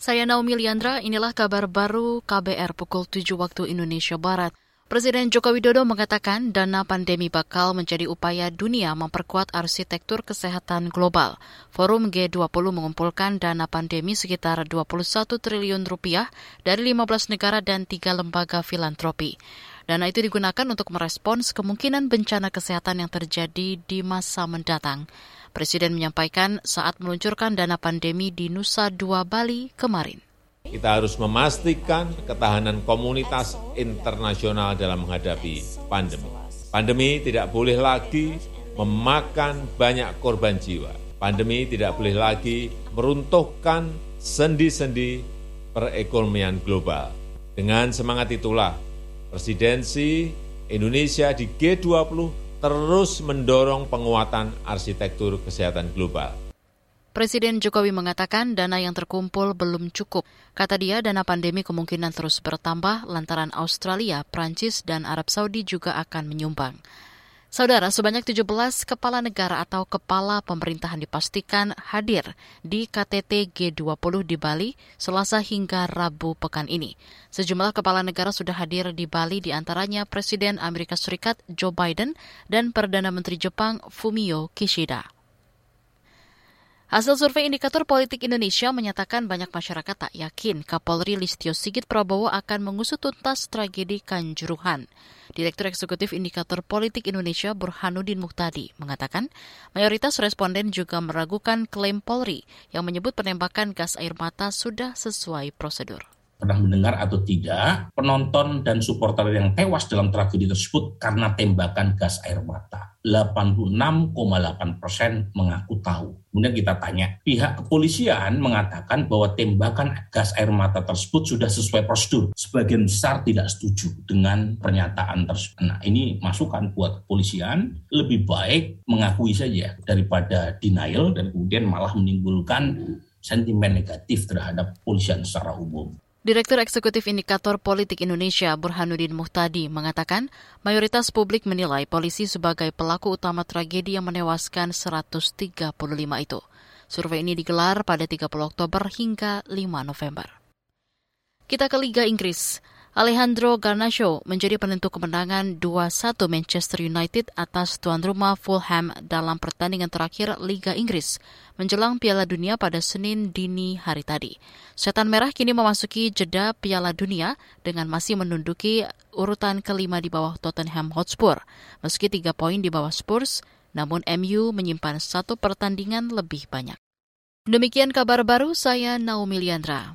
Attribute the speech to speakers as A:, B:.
A: Saya Naomi Liandra, inilah kabar baru KBR pukul 7 waktu Indonesia Barat. Presiden Joko Widodo mengatakan dana pandemi bakal menjadi upaya dunia memperkuat arsitektur kesehatan global. Forum G20 mengumpulkan dana pandemi sekitar 21 triliun rupiah dari 15 negara dan tiga lembaga filantropi. Dana itu digunakan untuk merespons kemungkinan bencana kesehatan yang terjadi di masa mendatang. Presiden menyampaikan saat meluncurkan dana pandemi di Nusa Dua Bali kemarin.
B: Kita harus memastikan ketahanan komunitas internasional dalam menghadapi pandemi. Pandemi tidak boleh lagi memakan banyak korban jiwa. Pandemi tidak boleh lagi meruntuhkan sendi-sendi perekonomian global. Dengan semangat itulah, presidensi Indonesia di G20 terus mendorong penguatan arsitektur kesehatan global
A: Presiden Jokowi mengatakan dana yang terkumpul belum cukup. Kata dia, dana pandemi kemungkinan terus bertambah lantaran Australia, Prancis, dan Arab Saudi juga akan menyumbang. Saudara, sebanyak 17 kepala negara atau kepala pemerintahan dipastikan hadir di KTT G20 di Bali selasa hingga Rabu pekan ini. Sejumlah kepala negara sudah hadir di Bali di antaranya Presiden Amerika Serikat Joe Biden dan Perdana Menteri Jepang Fumio Kishida. Hasil survei indikator politik Indonesia menyatakan banyak masyarakat tak yakin Kapolri Listio Sigit Prabowo akan mengusut tuntas tragedi Kanjuruhan. Direktur Eksekutif Indikator Politik Indonesia Burhanuddin Muhtadi mengatakan mayoritas responden juga meragukan klaim Polri yang menyebut penembakan gas air mata sudah sesuai prosedur
C: pernah mendengar atau tidak penonton dan supporter yang tewas dalam tragedi tersebut karena tembakan gas air mata. 86,8 persen mengaku tahu. Kemudian kita tanya, pihak kepolisian mengatakan bahwa tembakan gas air mata tersebut sudah sesuai prosedur. Sebagian besar tidak setuju dengan pernyataan tersebut. Nah ini masukan buat kepolisian, lebih baik mengakui saja daripada denial dan kemudian malah menimbulkan sentimen negatif terhadap kepolisian secara umum.
A: Direktur Eksekutif Indikator Politik Indonesia Burhanuddin Muhtadi mengatakan mayoritas publik menilai polisi sebagai pelaku utama tragedi yang menewaskan 135 itu. Survei ini digelar pada 30 Oktober hingga 5 November. Kita ke Liga Inggris. Alejandro Garnacho menjadi penentu kemenangan 2-1 Manchester United atas tuan rumah Fulham dalam pertandingan terakhir Liga Inggris menjelang Piala Dunia pada Senin dini hari tadi. Setan Merah kini memasuki jeda Piala Dunia dengan masih menunduki urutan kelima di bawah Tottenham Hotspur. Meski tiga poin di bawah Spurs, namun MU menyimpan satu pertandingan lebih banyak. Demikian kabar baru saya Naomi Liandra.